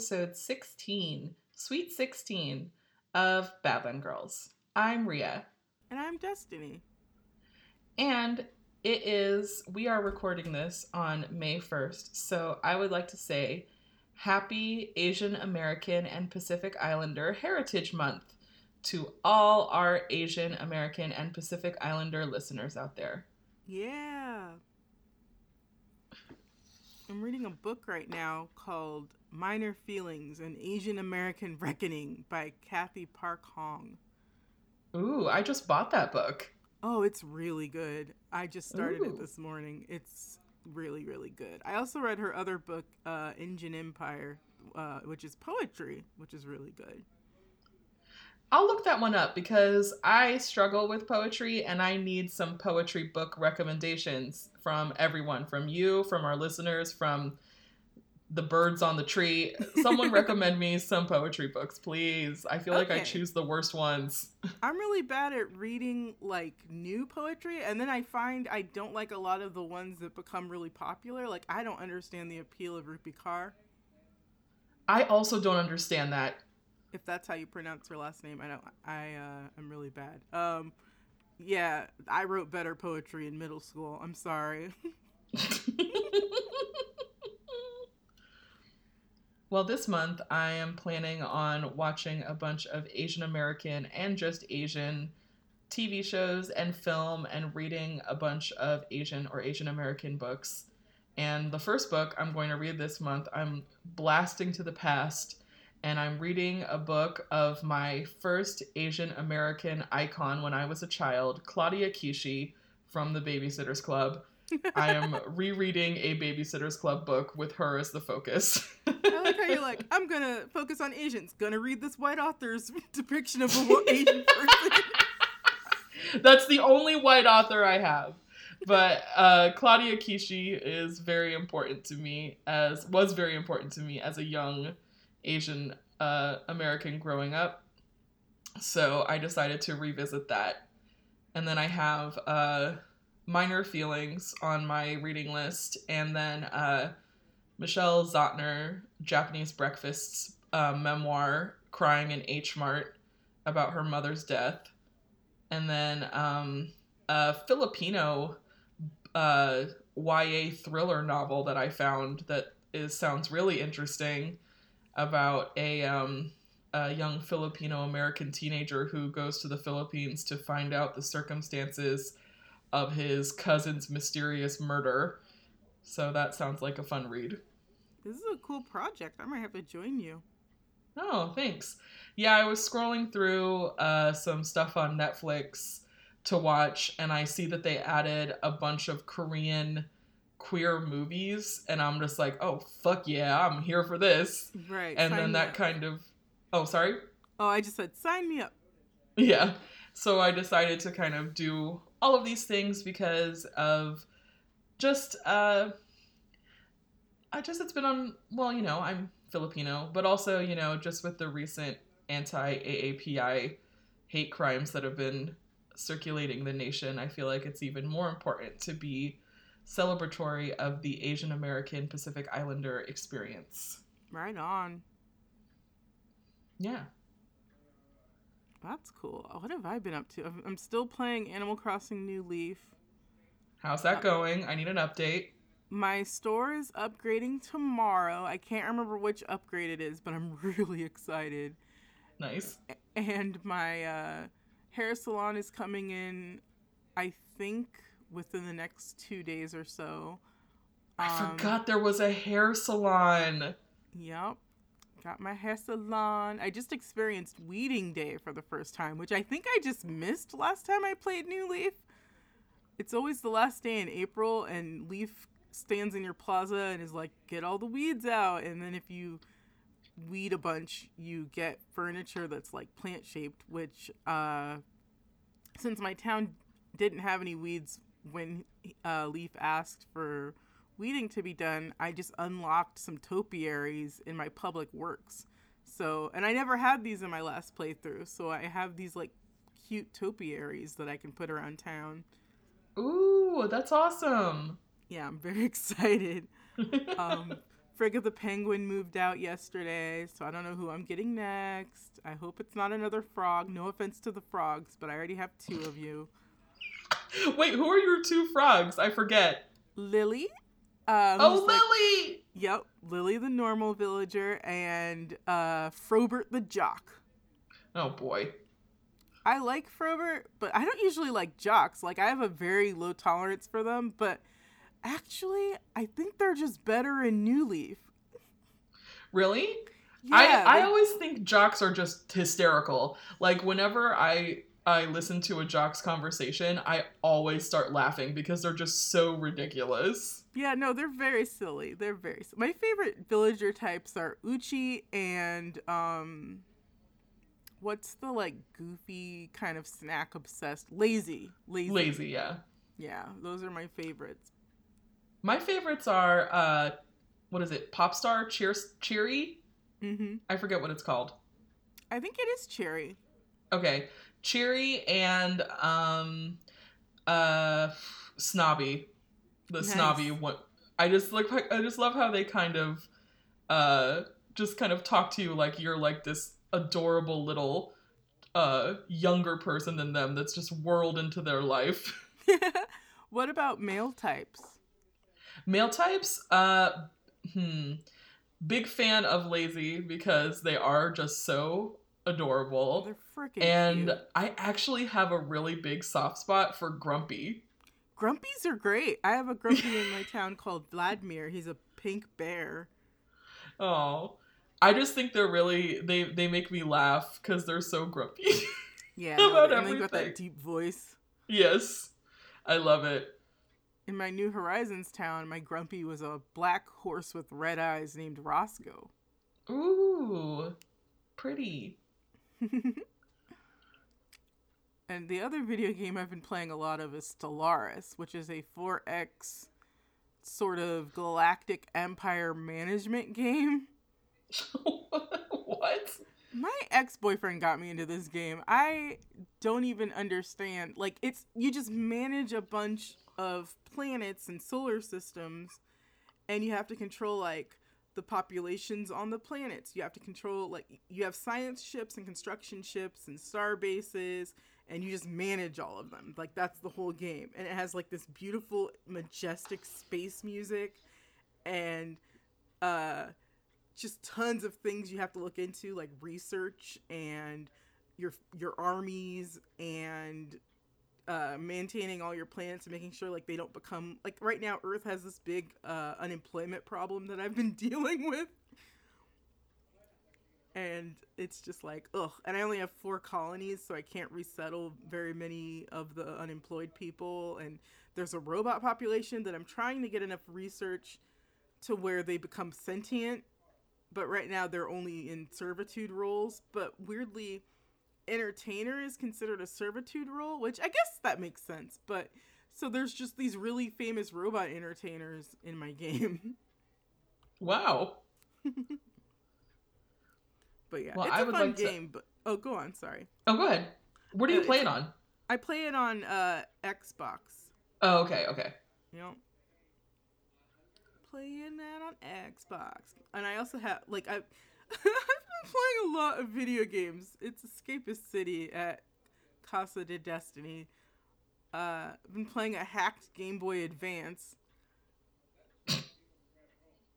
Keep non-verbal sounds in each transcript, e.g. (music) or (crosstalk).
episode 16, Sweet 16 of Badland Girls. I'm Ria. And I'm Destiny. And it is, we are recording this on May 1st, so I would like to say Happy Asian American and Pacific Islander Heritage Month to all our Asian American and Pacific Islander listeners out there. Yeah. I'm reading a book right now called Minor Feelings An Asian American Reckoning by Cathy Park Hong. Ooh, I just bought that book. Oh, it's really good. I just started Ooh. it this morning. It's really, really good. I also read her other book, uh, Engine Empire, uh, which is poetry, which is really good. I'll look that one up because I struggle with poetry and I need some poetry book recommendations from everyone, from you, from our listeners, from the birds on the tree. Someone (laughs) recommend me some poetry books, please. I feel like I choose the worst ones. I'm really bad at reading like new poetry, and then I find I don't like a lot of the ones that become really popular. Like I don't understand the appeal of Rupi Kaur. I also don't understand that. If that's how you pronounce her last name, I don't. I uh, am really bad. Um, yeah, I wrote better poetry in middle school. I'm sorry. (laughs) (laughs) well, this month I am planning on watching a bunch of Asian American and just Asian TV shows and film and reading a bunch of Asian or Asian American books. And the first book I'm going to read this month, I'm blasting to the past and I'm reading a book of my first Asian American icon when I was a child, Claudia Kishi from the Babysitters Club. I am rereading a Babysitters Club book with her as the focus. I like how you're like, I'm gonna focus on Asians. Gonna read this white author's (laughs) depiction of a Asian (laughs) person. That's the only white author I have. But uh, Claudia Kishi is very important to me as was very important to me as a young Asian uh, American growing up. So I decided to revisit that. And then I have uh, Minor Feelings on my reading list, and then uh, Michelle Zauner, Japanese Breakfast's uh, memoir, Crying in H Mart, about her mother's death. And then um, a Filipino uh, YA thriller novel that I found that is sounds really interesting about a, um, a young Filipino American teenager who goes to the Philippines to find out the circumstances of his cousin's mysterious murder. So that sounds like a fun read. This is a cool project. I might have to join you. Oh, thanks. Yeah, I was scrolling through uh, some stuff on Netflix to watch, and I see that they added a bunch of Korean queer movies, and I'm just like, oh, fuck yeah, I'm here for this. Right. And then that up. kind of. Oh, sorry? Oh, I just said sign me up. (laughs) Yeah. So I decided to kind of do all of these things because of just uh I just it's been on well, you know, I'm Filipino, but also, you know, just with the recent anti-AAPI hate crimes that have been circulating the nation, I feel like it's even more important to be celebratory of the Asian American Pacific Islander experience. Right on. Yeah. That's cool. What have I been up to? I'm- still playing Animal Crossing New Leaf. How's that going? I need an update. My store is upgrading tomorrow. I can't remember which upgrade it is, but I'm (laughs) really excited. Nice. And my uh, hair salon is coming in, I think, within the next two days or so. I Um, forgot there was a hair salon. Yep. Got my hair salon. I just experienced weeding day for the first time, which I think I just missed last time I played New Leaf. It's always the last day in April, and Leaf stands in your plaza and is like, get all the weeds out. And then if you weed a bunch, you get furniture that's like plant shaped, which, uh, since my town didn't have any weeds when uh, Leaf asked for weeding to be done, I just unlocked some topiaries in my public works. So, and I never had these in my last playthrough, so I have these like cute topiaries that I can put around town. Ooh, that's awesome. Yeah, I'm very (laughs) excited. Um, (laughs) Friga the Penguin moved out yesterday, so I don't know who I'm getting next. I hope it's not another frog. No offense to the frogs, but I already have two of you. Wait, who are your two frogs? I forget. Lily. Uh, Oh, who's like- Lily! Yep, Lily the normal villager and uh, Frobert the jock. Oh boy. I like Frobert, but I don't usually like jocks. Like I have a very low tolerance for them, but actually, I think they're just better in New Leaf. Really? Yeah, I, I always think jocks are just hysterical. Like whenever I I listen to a jocks conversation, I always start laughing because they're just so ridiculous. Yeah, no, they're very silly. They're very. si- My favorite villager types are Uchi and um, what's the like goofy kind of snack obsessed lazy lazy Lazy, yeah. Yeah, those are my favorites. My favorites are uh what is it? Popstar Cheers Cheery? Mm-hmm. I forget what it's called. I think it is Cheery. Okay. Cheery and um uh Snobby. The Nice. snobby one. I just like I just love how they kind of uh just kind of talk to you like you're like this adorable little uh younger person than them that's just whirled into their life. (laughs) (laughs) what about male types? Male types, uh hmm. Big fan of lazy because they are just so adorable. They're freaking And cute. I actually have a really big soft spot for Grumpy. Grumpies are great. I have a grumpy in my town called Vladimir. He's a pink bear. Oh, I just think they're really they they make me laugh because they're so grumpy. (laughs) Yeah, About they got that everything. deep voice. yes, I love it. In my New Horizons town, my grumpy was a black horse with red eyes named Roscoe. Ooh, pretty. (laughs) And the other video game I've been playing a lot of is Stellaris, which is a 4X sort of galactic empire management game. (laughs) what? My ex-boyfriend got me into this game. I don't even understand. Like it's you just manage a bunch of planets and solar systems and you have to control like the populations on the planets. You have to control like you have science ships and construction ships and star bases and you just manage all of them. Like that's the whole game. And it has like this beautiful majestic space music and uh just tons of things you have to look into like research and your your armies and uh, maintaining all your planets and making sure like they don't become like right now earth has this big uh, unemployment problem that i've been (laughs) dealing with and it's just like ugh and i only have four colonies so i can't resettle very many of the unemployed people and there's a robot population that i'm trying to get enough research to where they become sentient but right now they're only in servitude roles. But weirdly, entertainer is considered a servitude role, which I guess that makes sense. But so there's just these really famous robot entertainers in my (laughs) game. Wow. (laughs) but yeah, Well, it's I a would fun like to- game. But oh, go on. Sorry, Oh, go ahead. What do you Uh, play it on? I play it on uh, Xbox. Oh, okay, okay. You know, playing that on Xbox, and I also have like I. (laughs) I've been playing a lot of video games. It's Escapist City at Casa de Destiny. Uh, I've been playing a hacked Game Boy Advance.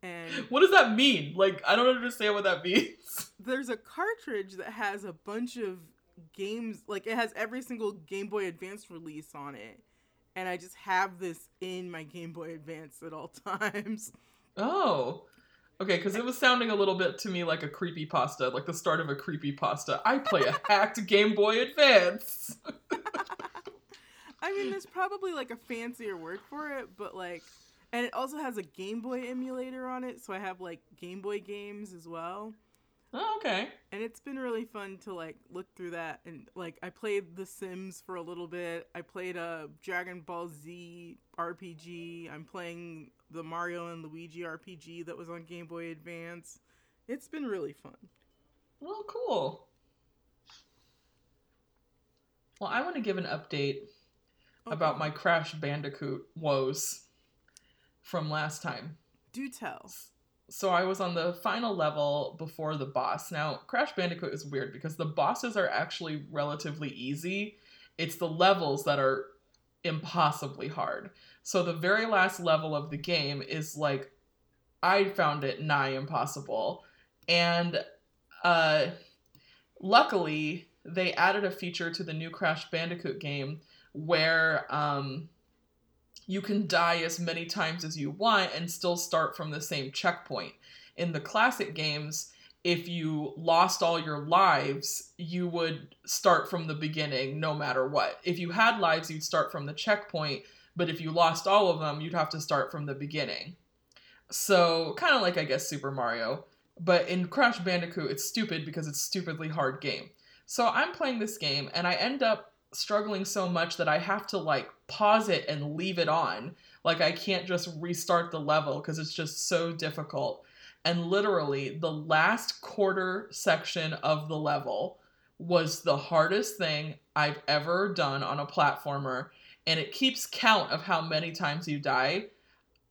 And What does that mean? Like, I don't understand what that means. (laughs) there's a cartridge that has a bunch of games, like it has every single Game Boy Advance release on it. And I just have this in my Game Boy Advance at all (laughs) times. Oh. Okay, because it was sounding a little bit to me like a creepy pasta, like the start of a creepy pasta. I play a (laughs) hacked Game Boy Advance. I mean, there's probably like a fancier word for it, but like, and it also has a Game Boy emulator on it, so I have like Game Boy games as well. Oh, okay. And it's been really fun to like look through that and like I played The Sims for a little bit. I played a Dragon Ball Z RPG. I'm playing the Mario and Luigi RPG that was on Game Boy Advance. It's been really fun. Well, cool. Well, I want to give an update about my Crash Bandicoot woes from last time. do tell. so I was on the final level before the boss. Now, Crash Bandicoot is weird because the bosses are actually relatively easy. It's the levels that are impossibly hard. So the very last level of the game is like I found it nigh impossible. And uh luckily they added a feature to the new Crash Bandicoot game where um you can die as many times as you want and still start from the same checkpoint. In the classic games, if you lost all your lives, you would start from the beginning no matter what. If you had lives, you'd start from the checkpoint, but if you lost all of them, you'd have to start from the beginning. So, kind of like I guess Super Mario, but in Crash Bandicoot, it's stupid because it's stupidly hard game. So, I'm playing this game and I end up struggling so much that I have to like pause it and leave it on. Like I can't just restart the level because it's just so difficult. And literally, the last quarter section of the level was the hardest thing I've ever done on a platformer. And it keeps count of how many times you die.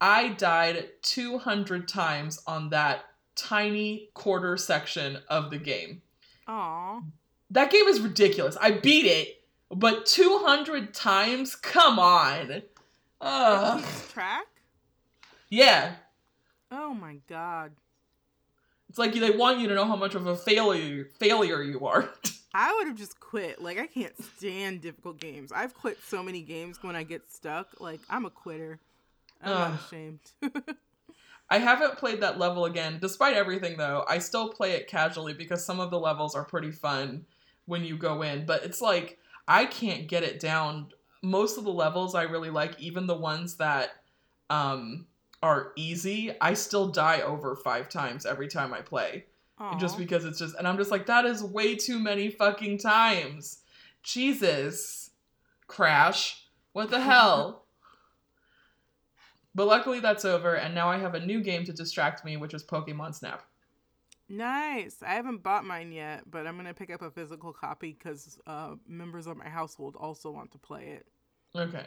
I died 200 times on that tiny quarter section of the game. Aw. That game is ridiculous. I beat it but 200 times? Come on. Uh, track? yeah. Oh my god. It's like they want you to know how much of a failure failure you are. (laughs) I would have just quit. Like I can't stand difficult games. I've quit so many games when I get stuck. Like I'm a quitter. I'm Ugh. not ashamed. (laughs) I haven't played that level again. Despite everything though, I still play it casually because some of the levels are pretty fun when you go in, but it's like I can't get it down. Most of the levels I really like, even the ones that um are easy, I still die over 5 times every time I play. just because it's just and i'm just like that is way too many fucking times jesus crash what the hell (laughs) but luckily that's over and now i have a new game to distract me which is pokemon snap Nice. I haven't bought mine yet, but I'm gonna pick up a physical copy because uh, members of my household also want to play it. okay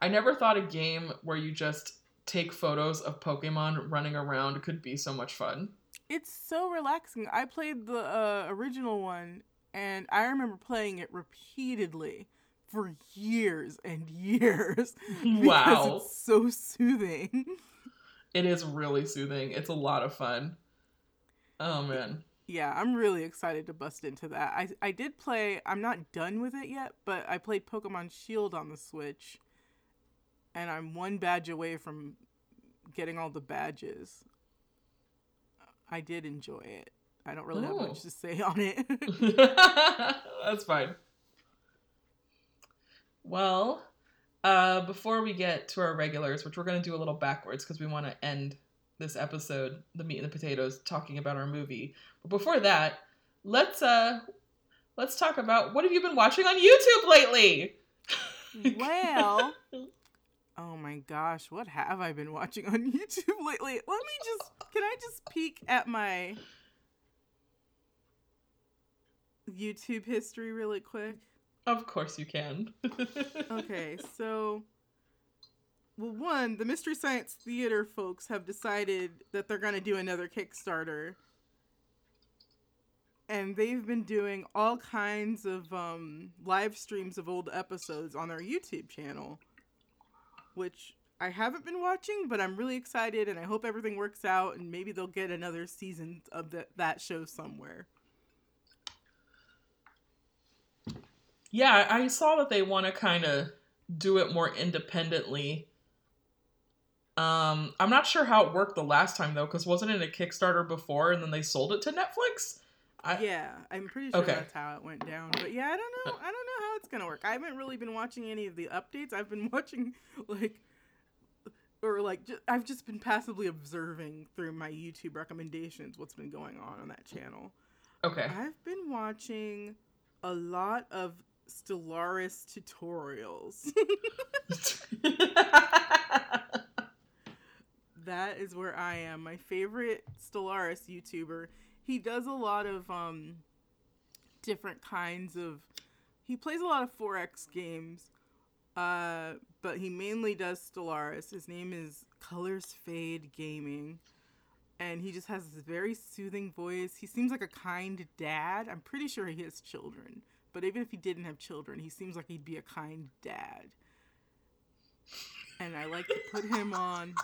i never thought a game where you just take photos of pokemon running around could be so much fun It's so relaxing. I played the uh, original one, and I remember playing it repeatedly for years and years. (laughs) wow it's so soothing. (laughs) it is really soothing it's a lot of fun oh man yeah, I'm really excited to bust into that. I I did play. I'm not done with it yet, but I played Pokemon Shield on the Switch, and I'm one badge away from getting all the badges. I did enjoy it. I don't really have Oh. much to say (laughs) on it. (laughs) That's fine. Well, uh, before we get to our regulars, which we're going to do a little backwards because we want to end this episode, the meat and the potatoes, talking about our movie. But before that, let's uh, let's talk about what have you been watching on YouTube lately? (laughs) well, oh my gosh, what have I been watching on (laughs) YouTube lately? Let me just can I just peek at my YouTube history really quick? of course you can. (laughs) Okay, so well one, the Mystery Science Theater folks have decided that they're going to do another Kickstarter. And they've been doing all kinds of um, live streams of old episodes on their YouTube channel, which I haven't been watching, but I'm really excited and I hope everything works out and maybe they'll get another season of the, that show somewhere. yeah, I saw that they want to kind of do it more independently. Um, I'm not sure how it worked the last time though, because wasn't it a Kickstarter before and then they sold it to Netflix? I, yeah, I'm pretty sure Okay. that's how it went down. But yeah, I don't know. I don't know how it's gonna work. I haven't really been watching any of the updates. I've been (laughs) watching like, or like, I've just been passively observing through my YouTube recommendations what's been going on on that channel. Okay. I've been watching a lot of Stellaris tutorials. (laughs) (laughs) that is where I am. My favorite Stellaris YouTuber. He does a lot of um different kinds of he plays a lot of 4X games. Uh but he mainly does Stellaris. His name is Colors Fade Gaming. and he just has this very soothing voice. He seems like a kind dad. I'm pretty sure he has children, but even if he didn't have children, he seems like he'd be a kind dad. And I like to put him on,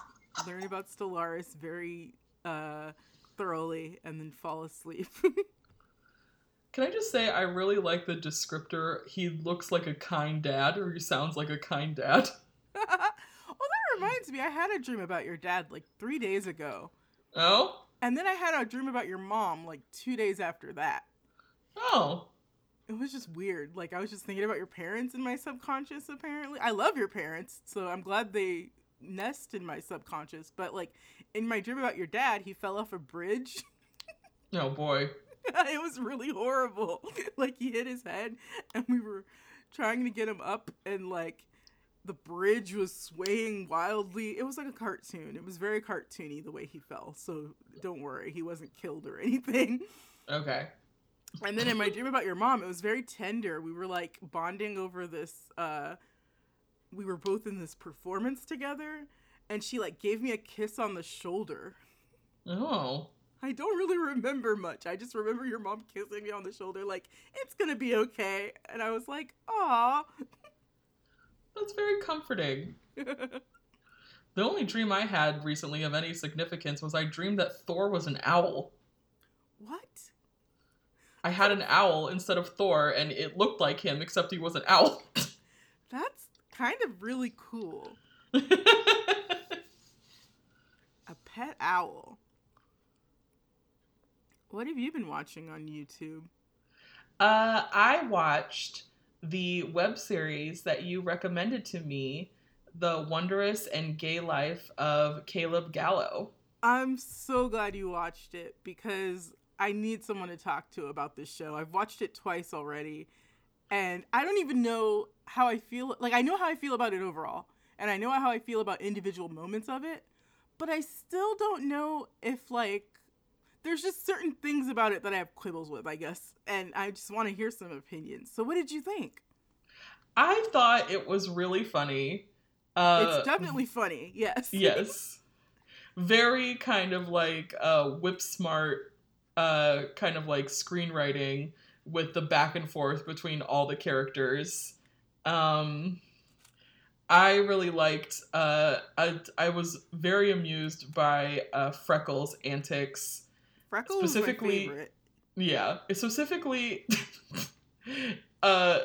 learn about Stellaris very uh, thoroughly, and then fall asleep. (laughs) Can I just say I really like the descriptor? He looks like a kind dad, or he sounds like a kind dad. (laughs) oh, that reminds me. I had a dream about your dad like three days ago. Oh? And then I had a dream about your mom like two days after that. Oh. It was just weird. Like I was just thinking about your parents in my subconscious apparently. I love your parents, so I'm glad they nest in my subconscious. But like in my dream about your dad, he fell off a bridge. (laughs) Oh boy. it was really horrible. (laughs) like he hit his head and we were trying to get him up and like the bridge was swaying wildly. It was like a cartoon. It was very cartoony the way he fell. So don't worry, he wasn't killed or (laughs) anything. Okay. And then in my dream about your mom, it was very tender. We were like bonding over this uh we were both in this performance together and she like gave me a kiss on the shoulder. Oh. I don't really remember much. I just remember your mom kissing me on the shoulder, like, it's gonna be okay. And I was like, aw. That's very comforting. (laughs) the only dream I had recently of any significance was I dreamed that Thor was an owl. what? I had an owl instead of Thor, and it looked like him, except he was an owl. (laughs) That's kind of really cool. (laughs) A pet owl. What have you been watching on YouTube? Uh, I watched the web series that you recommended to me, The Wondrous and Gay Life of Caleb Gallo. I'm so glad you watched it because I need someone to talk to about this show. I've watched it twice already and I don't even know how I feel. Like, I know how I feel about it overall and I know how I feel about individual moments of it, but I still don't know if, like, there's just certain things about it that I have quibbles with, I guess, and I just want to hear some opinions. So, what did you think? I thought it was really funny. Uh, it's definitely funny, yes. yes. Very kind of like uh, whip smart, uh, kind of like screenwriting with the back and forth between all the characters. Um, I really liked. Uh, I, I was very amused by uh, Freckles' antics. Freckles Specifically-. Yeah, specifically, (laughs) uh,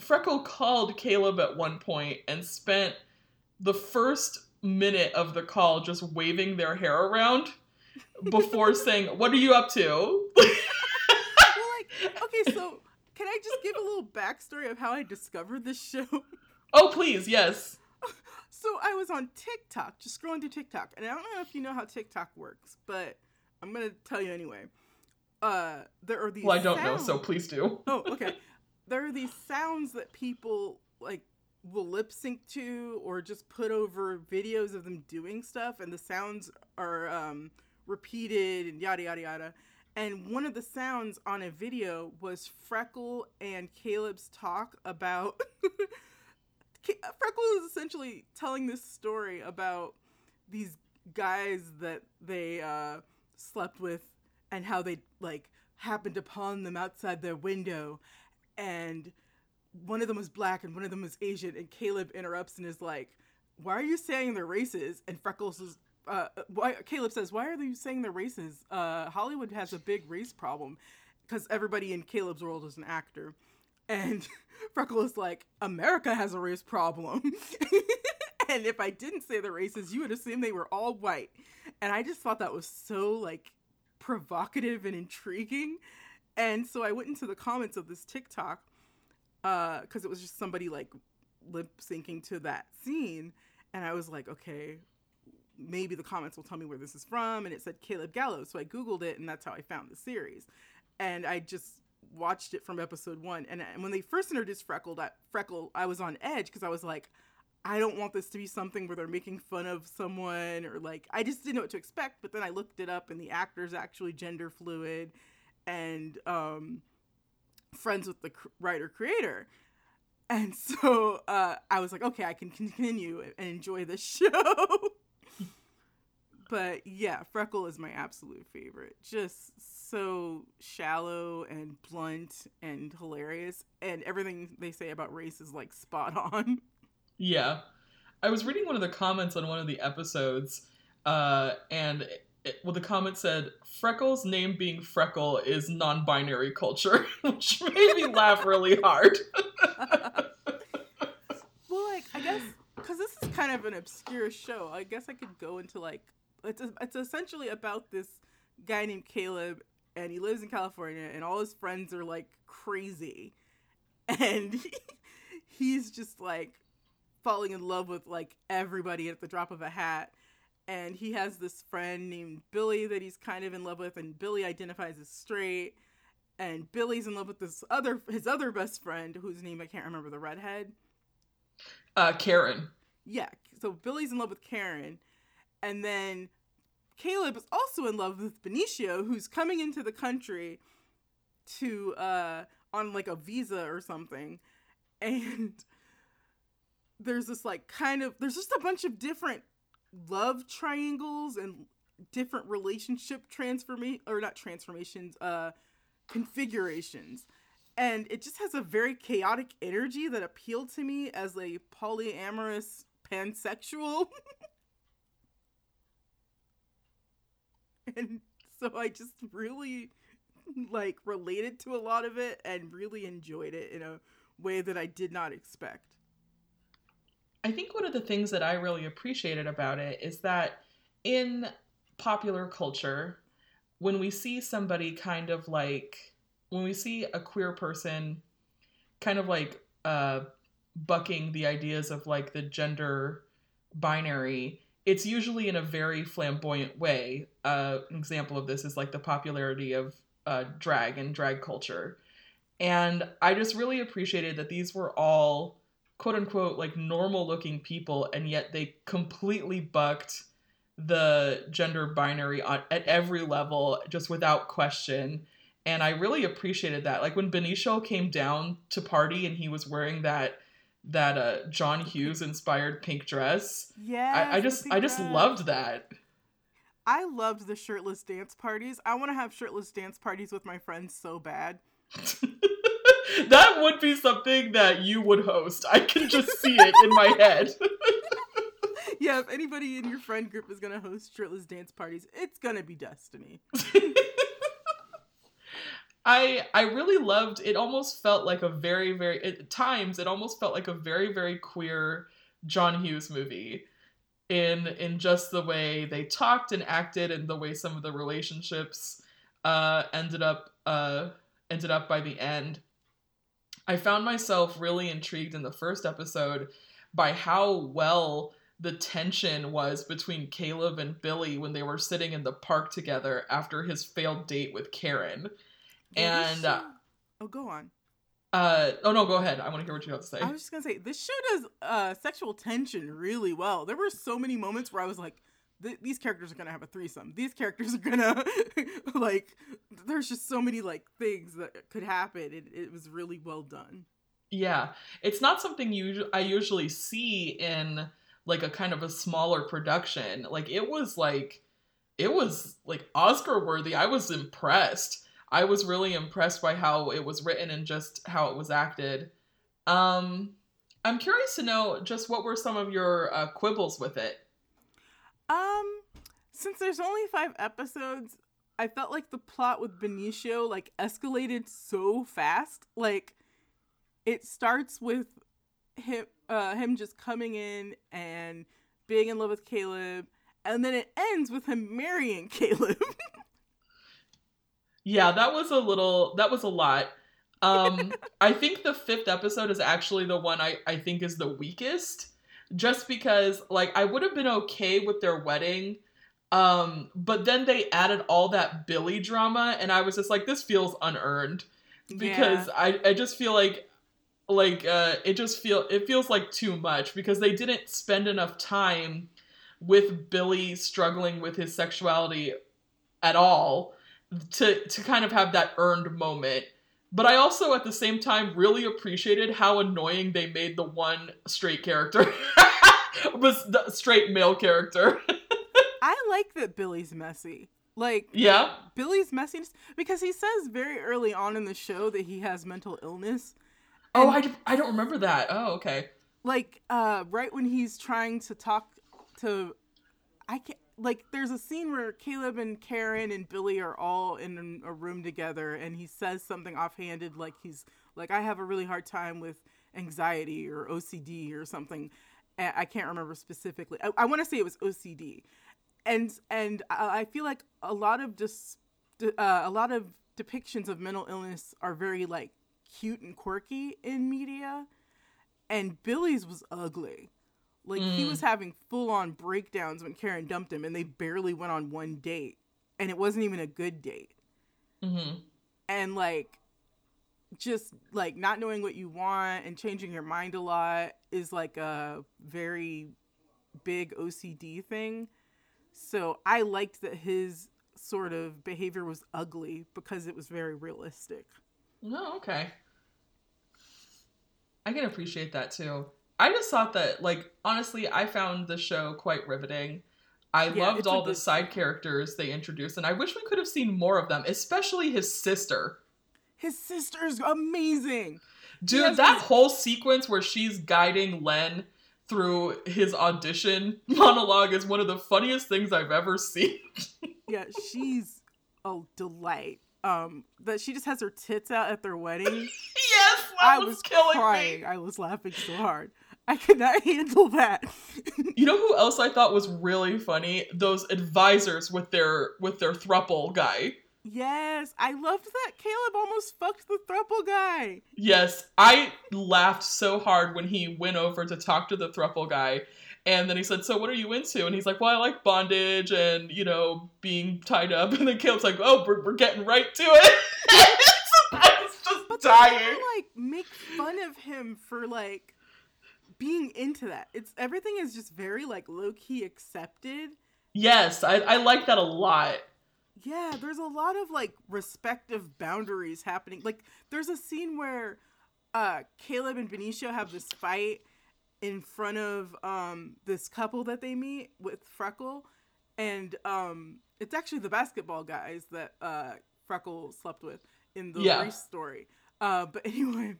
Freckle called Caleb at one point and spent the first minute of the call just waving their hair around before (laughs) saying, "What are you up to?" (laughs) okay, so can I just give a little backstory of how I discovered this show? (laughs) oh, please, yes. So I was on TikTok, just scrolling through TikTok, and I don't know if you know how TikTok works, but I'm gonna tell you anyway. Uh, there are these. Well, I don't know, so please do. (laughs) Oh, okay. there are these sounds that people like will lip sync to or just put over videos of them doing stuff, and the sounds are um, repeated and yada yada yada. And one of the sounds on a video was Freckle and Caleb's talk about. (laughs) Freckle is essentially telling this story about these guys that they uh, slept with and how they like happened upon them outside their window and one of them was black and one of them was asian and caleb interrupts and is like why are you saying their races and freckles is uh, why caleb says why are you saying their races uh, hollywood has a big race problem because everybody in caleb's world is an actor and (laughs) freckle is like america has a race problem (laughs) and if i didn't say the races you would assume they were all white and i just thought that was so like provocative and intriguing. And so I went into the comments of this TikTok because it was just somebody like lip syncing to that scene. And I was like, okay, maybe the comments will tell me where this is from. And it said Caleb Gallows. So I Googled it and that's how I found the series. And I just watched it from episode one. And, and when they first introduced Freckle, that Freckle, I was on edge because I was like, I don't want this to be something where they're making fun of someone or like I just didn't know what to expect. But then I looked it up and the actor's actually gender fluid and um, friends with the cr- writer creator. And (laughs) so uh, I was like, okay, I can continue and enjoy this (laughs) show. But yeah, Freckle is my absolute favorite. Just so shallow and blunt and hilarious, and everything they say about race is like spot on. (laughs) Yeah. I was reading one of the comments on one of the episodes, uh, and it, well, the comment said, Freckle's name being Freckle is non binary culture, (laughs) which made me laugh really hard. (laughs) well, like, I guess, because this is kind of an obscure show, I guess I could go into like, it's, a, it's essentially about this guy named Caleb, and he lives in California, and all his friends are like crazy. (laughs) And he, (laughs) he's just like falling in love with like everybody at the drop of a hat. And he has this friend named Billy that he's kind of in love with and Billy identifies as straight. And Billy's in love with this other his other best friend whose name I can't remember the redhead. Uh Karen. Yeah so Billy's in love with Karen. And then Caleb is also in love with Benicio who's coming into the country to uh on like a visa or something. And there's this like kind of there's just a bunch of different love triangles and different relationship transformation or not transformations uh configurations. And it just has a very chaotic energy that appealed to me as a polyamorous pansexual (laughs) (laughs) and so i just really like related to a lot of it and really enjoyed it in a way that i did not expect. I think one of the things that I really appreciated about it is that in popular culture, when we see somebody kind of like, when we see a queer person kind of like uh, bucking the ideas of like the gender binary, it's usually in a very flamboyant way. Uh, an example of this is like the popularity of uh, drag and drag culture. And I just really appreciated that these were all quote unquote like normal looking people and yet they completely bucked the gender binary on, at every level just without question and i really appreciated that like when benicio came down to party and he was wearing that that uh john hughes inspired pink dress yeah I, I just i just dress. loved that i loved the shirtless dance parties i want to have shirtless dance parties with my friends so bad (laughs) that would be something that you would host. I can just see it in my head. (laughs) yeah, if anybody in your friend group is gonna host shirtless dance parties, it's gonna be Destiny. (laughs) I I really loved it almost felt like a very very at times it almost felt like a very very queer John Hughes movie in in just the way they talked and acted and the way some of the relationships uh ended up uh ended up by the end. I found myself really intrigued in the first episode by how well the tension was between Caleb and Billy when they were sitting in the park together after his failed date with Karen. And uh, oh, go on. Uh, oh no, go ahead. I want to hear what you have to say. I was just gonna say this show does uh, sexual tension really well. There were so many moments where I was like, th- these characters are gonna have a threesome. These characters are gonna (laughs) like. There's just so many like things that could happen. It, it was really well done. Yeah, it's not something you I usually see in like a kind of a smaller production. Like it was like it was like Oscar worthy. I was impressed. I was really impressed by how it was written and just how it was acted. Um, I'm curious to know just what were some of your uh, quibbles with it. Um, since there's only five episodes, I felt like the plot with Benicio like escalated so fast. Like, it starts with him, uh, him just coming in and being in love with Caleb, and then it ends with him marrying (laughs) Caleb. Yeah, that was a little. That was a lot. Um, (laughs) I think the fifth episode is actually the one I I think is the weakest just because like I would have been okay with their wedding. Um, but then they added all that Billy drama and I was just like, this feels unearned. Because yeah. I, I just feel like like uh it just feel it feels like too much because they didn't spend enough time with Billy struggling with his sexuality at all to to kind of have that earned moment. But I also at the same time really appreciated how annoying they made the one straight character (laughs) was the straight male character. I like that Billy's messy. Like yeah, Billy's messiness because he says very early on in the show that he has mental illness. Oh, I, I, don't remember that. Oh, okay. like uh right when he's trying to talk to I can't like there's a scene where Caleb and Karen and Billy are all in a room together and he says something offhanded like he's like I have a really hard time with anxiety or OCD or something. I can't remember specifically. I, I want to say it was OCD. And and I feel like a lot of just uh, a lot of depictions of mental illness are very like cute and quirky in media and Billy's was ugly. Like he Mm. was having full on breakdowns when Karen dumped him, and they barely went on one date, and it wasn't even a good date. hmm And like, just like not knowing what you want and changing your mind a lot is like a very big OCD thing. So I liked that his sort of behavior was ugly because it was very realistic. No, okay. I can appreciate that too. I just thought that, like, honestly, I found the show quite riveting. I Yeah, loved all the good side characters they introduced, and I wish we could have seen more of them, especially his sister. His sister's amazing. Dude, that whole sequence where she's guiding Len through his audition (laughs) monologue is one of the funniest things I've ever (laughs) seen. Yeah, she's a delight. Um, that she just has her tits out at their wedding. (laughs) yes, I was, was killing crying. me. I was laughing so hard. I could not (laughs) handle that. You know who else I thought was really funny? Those advisors with their with their thruple guy. yes, I loved that Caleb almost fucked the thruple guy. Yes, I laughed so hard when he went over to talk to the thruple guy. And then he said, So what are you into? And he's like, Well, I like bondage and, you know, being tied up. (laughs) And then Caleb's like, Oh, we're, we're getting right to it. (laughs) I was just But they like make fun of him for like being into that. It's everything is just very like low key accepted. Yes, I, I like that a lot. Yeah, there's a lot of like respective boundaries happening. Like there's a scene where uh Caleb and Benicio have this fight in front of um this couple that they meet with Freckle and um it's actually the basketball guys that uh Freckle slept with in the Yeah. race story. Uh but (laughs) anyway,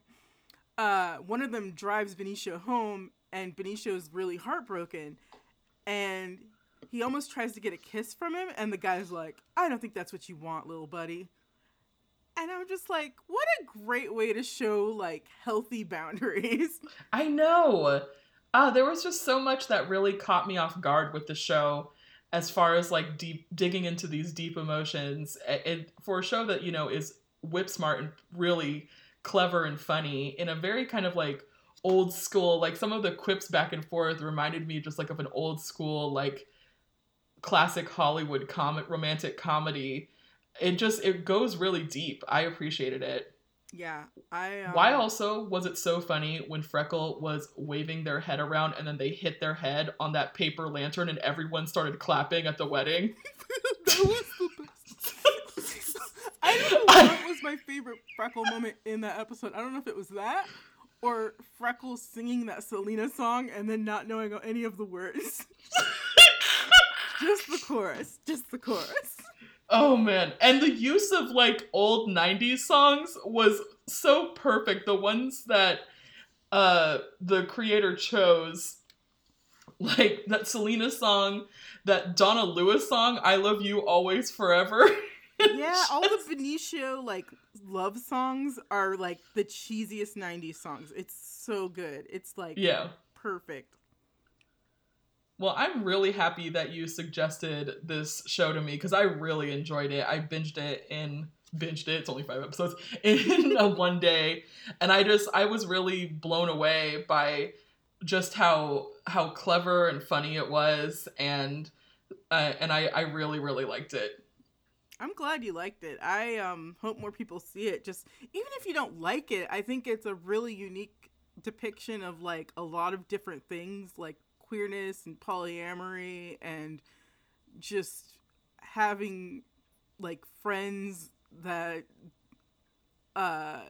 uh one of them drives Benicio home and Benicio is really heartbroken and he almost tries to get a kiss from him and the guy's like i don't think that's what you want little buddy and i'm just like what a great way to show like healthy (laughs) boundaries I know. Uh, there was just so much that really caught me off guard with the show as far as like deep digging into these deep emotions. And for a show that, you know, is whip smart and really clever and funny in a very kind of like old school, like some of the quips back and forth reminded me just like of an old school, like classic Hollywood comic romantic comedy. It just it goes really deep. I appreciated it. yeah i um, Why also was it so funny when Freckle was waving their head around and then they hit their head on that paper lantern and everyone started clapping at the wedding? (laughs) that was the best i don't know what was my favorite freckle moment in that episode i don't know if it was that or Freckles singing that selena song and then not knowing any of the words (laughs) just the chorus just the chorus Oh man. And the use of like old 90s songs was so perfect. The ones that uh the creator chose like that Selena song, that Donna Lewis song, I love you always forever. (laughs) yeah, (laughs) all the Benicio like love songs are like the cheesiest '90s songs. It's so good. It's like yeah. perfect. Well, I'm really happy that you suggested this show to me because I really enjoyed it. I binged it in binged it. It's only five episodes (laughs) in a one day, and I just I was really blown away by just how how clever and funny it was, and uh, and I I really really liked it. I'm glad you liked it. I um hope more people see it. Just even if you don't like it, I think it's a really unique depiction of like a lot of different things like queerness and polyamory and just having like friends that uh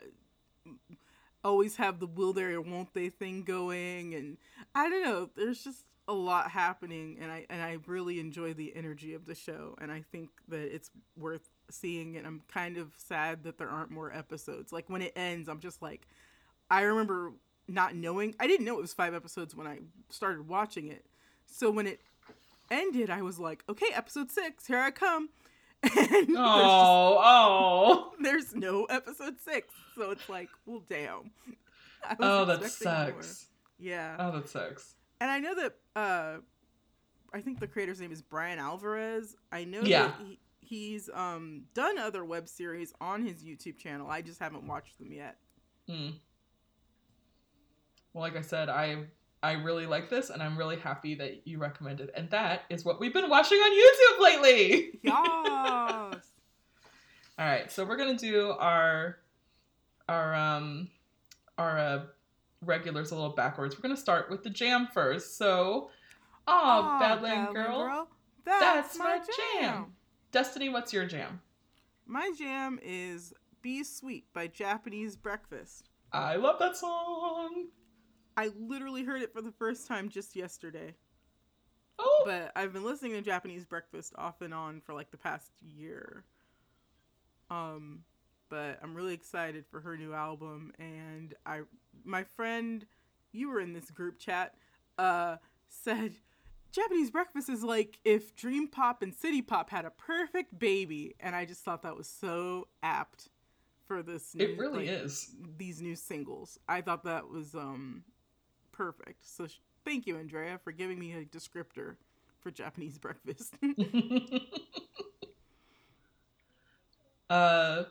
always have the will they or won't they thing going and I don't know, there's just a lot happening and I and I really enjoy the energy of the show and I think that it's worth seeing and I'm kind of sad that there aren't more episodes. Like when it ends, I'm just like I remember not knowing I didn't know it was 5 episodes when I started watching it. So when it ended, I was like, okay, episode 6, here I come. (laughs) And oh, oh. (laughs) There's no episode 6. So it's like, well, damn. (laughs) Oh, that sucks. More. Yeah. Oh, that sucks. And I know that uh I think the creator's name is Brian Alvarez. I know yeah. that he, he's um done other web series on his YouTube channel. I just haven't watched them yet. Hmm. Well, like I said, I I really like this, and I'm really happy that you recommended. And that is what we've been watching on YouTube lately. (laughs) Yes. All right, so we're gonna do our our um our uh, regulars a little backwards. We're gonna start with the jam first. So, oh, Badland, girl, girl, that's, that's my jam. jam. Destiny, what's your jam? My jam is "Be Sweet" by Japanese Breakfast. I love that song. I literally heard it for the first time just yesterday. Oh. But I've been listening to Japanese Breakfast off and on for like the past year. Um but I'm really excited for her new album and I my friend you were in this group chat uh said Japanese Breakfast is like if Dream Pop and City Pop had a perfect baby and I just thought that was so apt for this new, It really like, is. These new singles. I thought that was um perfect. So sh- thank you, Andrea, for giving me a descriptor for Japanese breakfast. (laughs) (laughs) uh,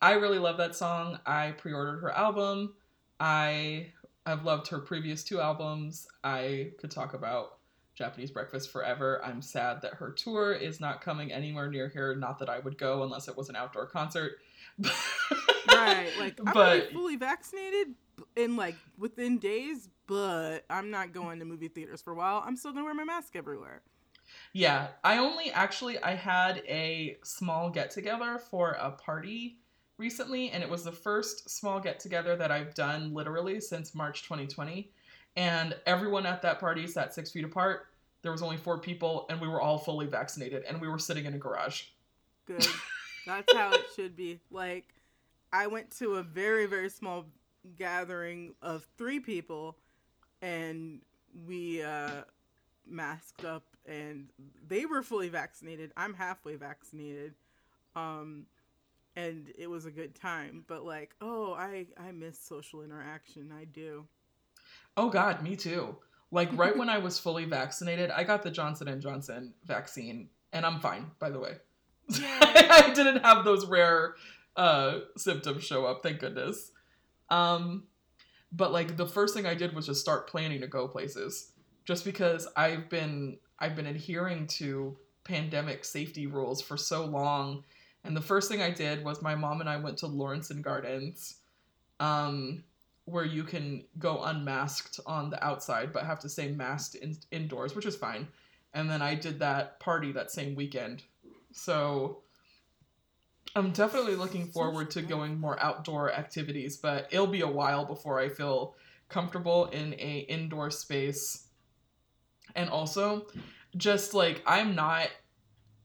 I really love that song. I pre-ordered her album. I have loved her previous two albums. I could talk about Japanese Breakfast forever. I'm sad that her tour is not coming anywhere near here. Not that I would go unless it was an outdoor concert. (laughs) right, like I'm but, fully vaccinated in like within days, but I'm not going to movie theaters for a while. I'm still gonna wear my mask everywhere. Yeah, I only actually I had a small get together for a party recently, and it was the first small get together that I've done literally since March 2020. And everyone at that party sat six feet apart. There was only four people, and we were all fully vaccinated, and we were sitting in a garage. Good. (laughs) That's how it should be. Like, I went to a very, very small gathering of three people and we uh, masked up and they were fully vaccinated. I'm halfway vaccinated. Um, and it was a good time, but like, oh, I I miss social interaction. I do. Oh god, me too. Like right when I was fully vaccinated, I got the Johnson and Johnson vaccine and I'm fine, by the way. (laughs) I didn't have those rare uh, symptoms show up, thank goodness. Um, but like the first thing I did was just start planning to go places, just because I've been I've been adhering to pandemic safety rules for so long. And the first thing I did was my mom and I went to Lawrence and Gardens, um, where you can go unmasked on the outside but have to stay masked in- indoors, which is fine. And then I did that party that same weekend. So I'm definitely looking forward to going more outdoor activities, but it'll be a while before I feel comfortable in a indoor space. And also, just like I'm not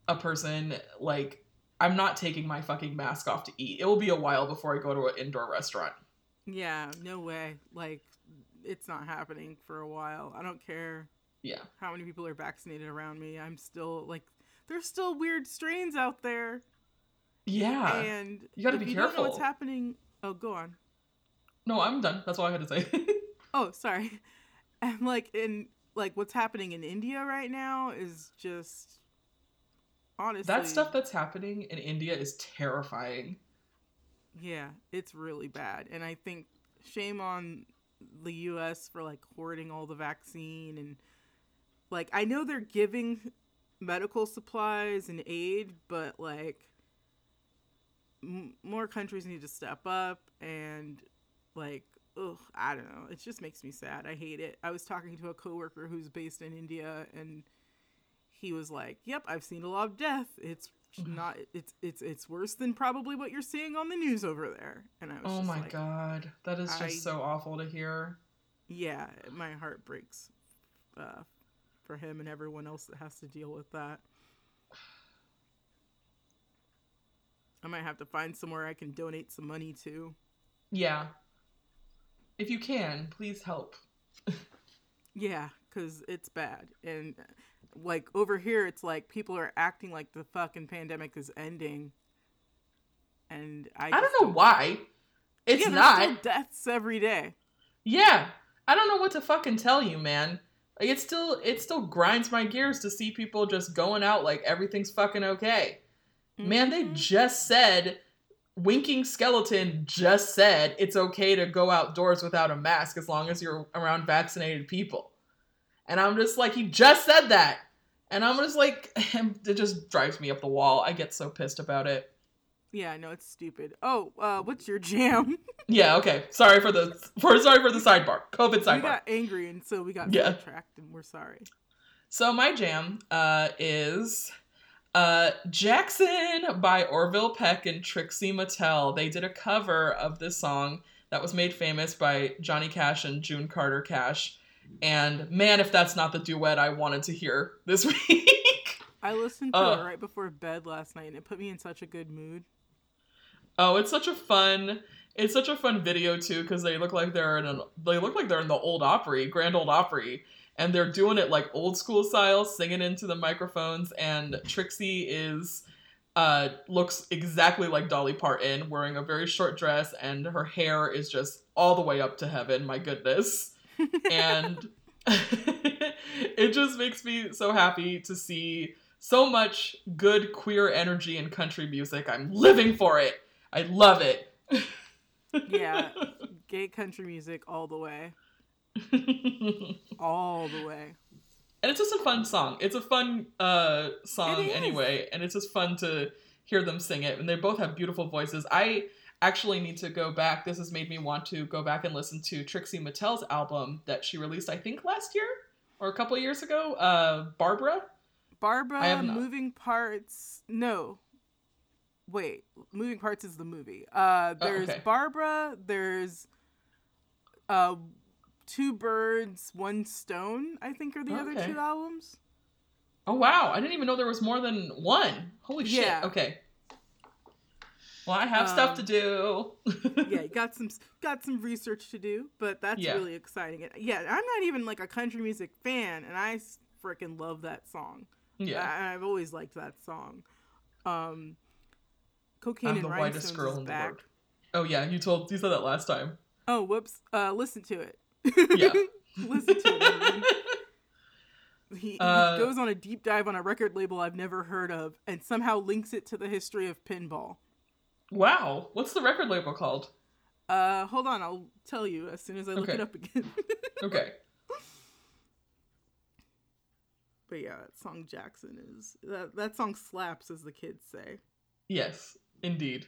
a person like I'm not taking my fucking mask off to eat. It will be a while before I go to an indoor restaurant. Yeah, no way. Like it's not happening for a while. I don't care. Yeah. How many people are vaccinated around me? I'm still like there's still weird strains out there. Yeah. And you got to be you careful. Don't know what's happening? Oh, go on. No, I'm done. That's all I had to say. (laughs) oh, sorry. (laughs) And like in like what's happening in India right now is just honestly That stuff that's happening in India is terrifying. Yeah, it's really bad. And I think shame on the US for like hoarding all the vaccine and like I know they're giving medical supplies and aid, but like m- more countries need to step up and like ugh, I don't know. It just makes me sad. I hate it. I was talking to a coworker who's based in India and he was like, "Yep, I've seen a lot of death. It's not it's it's it's worse than probably what you're seeing on the news over there. And I was Oh my like, god, that is just I- so awful to hear. Yeah, my heart breaks uh, for him and everyone else that has to deal with that. I might have to find somewhere I can donate some money to. Yeah. If you can, please help. (laughs) Yeah, because it's bad. And like over here, it's like people are acting like the fucking pandemic is ending. And I, I don't know why. It's yeah, not. deaths every day. Yeah. I don't know what to fucking tell you, man. Like it still it still grinds my gears to see people just going out like everything's fucking okay. Man, they Mhm. just said Winking Skeleton just said it's okay to go outdoors without a mask as long as you're around vaccinated people. And I'm just like, he just said that. And I'm just like, (laughs) it just drives me up the wall. I get so pissed about it. Yeah, no, it's stupid. Oh, uh, what's your jam? (laughs) Yeah, okay. Sorry for the for sorry for the sidebar. COVID sidebar. we got angry, and so we got Yeah. sidetracked, and we're sorry. So my jam uh, is uh, Jackson by Orville Peck and Trixie Mattel. They did a cover of this song that was made famous by Johnny Cash and June Carter Cash. And man, if that's not the duet I wanted to hear this (laughs) week. I listened to Uh. it right before bed last night, and it put me in such a good mood. oh, it's such a fun. It's such a fun video too because they look like they're in an, they look like they're in the old Opry, Grand Old Opry, and they're doing it like old school style, singing into the microphones. And Trixie is uh looks exactly like Dolly Parton, wearing a very short dress, and her hair is just all the way up to heaven. My goodness, and (laughs) it just makes me so happy to see so much good queer energy in country music. I'm living for it. I love it. (laughs) Yeah, (laughs) gay country music all the way, all the way. and it's just a fun song. It's a fun uh song anyway, and it's just fun to hear them sing it. And they both have beautiful voices. I actually need to go back. This has made me want to go back and listen to Trixie Mattel's album that she released, I think, last year or a couple years ago. Uh, Barbara. Barbara, moving parts. No, wait, moving parts is the movie. Uh, there's okay. Barbara. There's uh, two birds, one stone. I think are the other two albums. Oh wow! I didn't even know there was more than one. Holy shit! Yeah. Okay. Well, I have stuff Um, to do. yeah, (laughs) you got some got some research to do, but that's Yeah. really exciting. Yeah, I'm not even like a country music fan, and I freaking love that song. yeah. I, I've always liked that song. Um, Cocaine I'm and the whitest girl in the back. world. Oh yeah, you told you said that last time. Oh, whoops. Uh, listen to it. Yeah. (laughs) listen to it. (laughs) He, Uh, he goes on a deep dive on a record label I've never heard of, and somehow links it to the history of pinball. Wow, what's the record label called? Uh, hold on, I'll tell you as soon as I look Okay. it up again. (laughs) Okay. but yeah, that song Jackson is that that song slaps, as the kids say. Yes, indeed.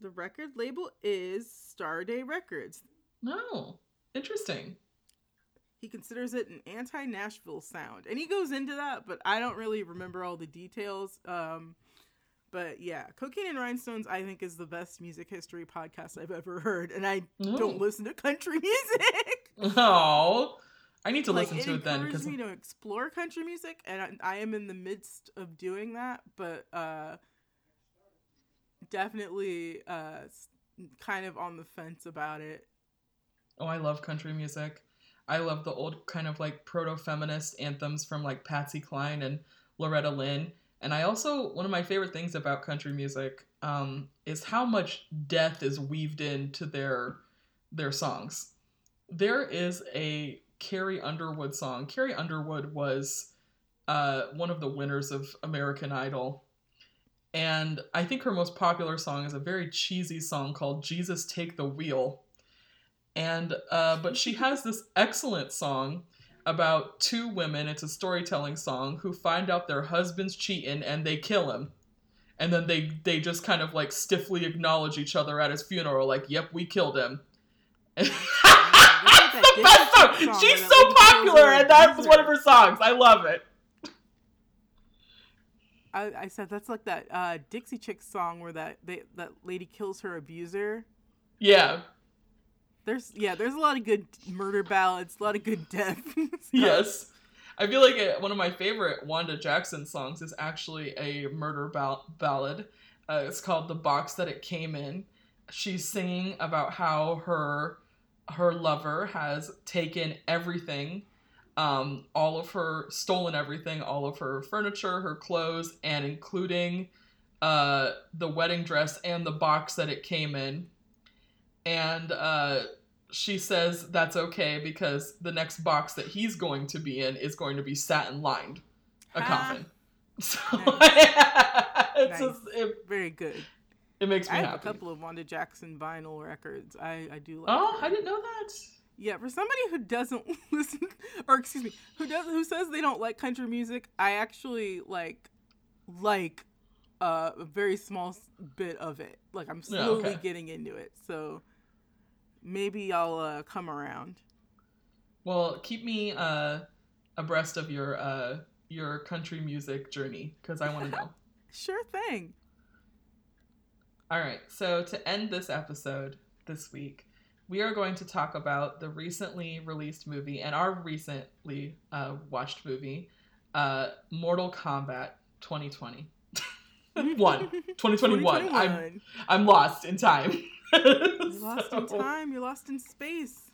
The record label is Starday Records. No, interesting. He considers it an anti-Nashville sound, and he goes into that, but I don't really remember all the details. Um, but yeah, Cocaine and Rhinestones, I think, is the best music history podcast I've ever heard, and I don't Oh. listen to country (laughs) music. Oh, I need to like listen it to it then because me to explore country music, and I, I am in the midst of doing that. But uh, definitely, uh, kind of on the fence about it. oh, I love country music. I love the old kind of like proto-feminist anthems from like Patsy Cline and Loretta Lynn. And I also one of my favorite things about country music um, is how much death is weaved into their their songs. There is a Carrie Underwood song. Carrie Underwood was uh, one of the winners of American Idol. And I think her most popular song is a very cheesy song called Jesus Take the Wheel. And uh, but she has this excellent song about two women, it's a storytelling song, who find out their husband's cheating and they kill him. And then they they just kind of like stiffly acknowledge each other at his funeral, like, yep, we killed him. Look at that That's the best song. She's so popular, and that was one of her songs. I love it. I, I said that's like that uh, Dixie Chicks song where that they, that lady kills her abuser. Yeah. There's yeah, there's a lot of good murder ballads, a lot of good death. (laughs) Yes. I feel like it, one of my favorite Wanda Jackson songs is actually a murder ball- ballad. Uh, it's called "The Box That It Came In." She's singing about how her her lover has taken everything, um, all of her stolen everything, all of her furniture, her clothes, and including uh, the wedding dress and the box that it came in. And uh, she says that's okay because the next box that he's going to be in is going to be satin lined, a Ah. coffin. (laughs) So Nice. (laughs) it's just, it, Very good. it makes me I have happy. a couple of Wanda Jackson vinyl records. I I do like. Oh, her. I didn't know that. Yeah, for somebody who doesn't (laughs) listen, or excuse me, who does who says they don't like country music, I actually like like uh, a very small bit of it. Like I'm Yeah, slowly okay. getting into it, so maybe I'll uh, come around. Well, keep me uh, abreast of your uh, your country music journey because I want to know. (laughs) Sure thing. All right, so to end this episode this week, we are going to talk about the recently released movie and our recently uh, watched movie, uh, Mortal Kombat 2020. (laughs) One. (laughs) 2021. I'm 2021. I'm lost in time. (laughs) You're lost in time. You're lost in space.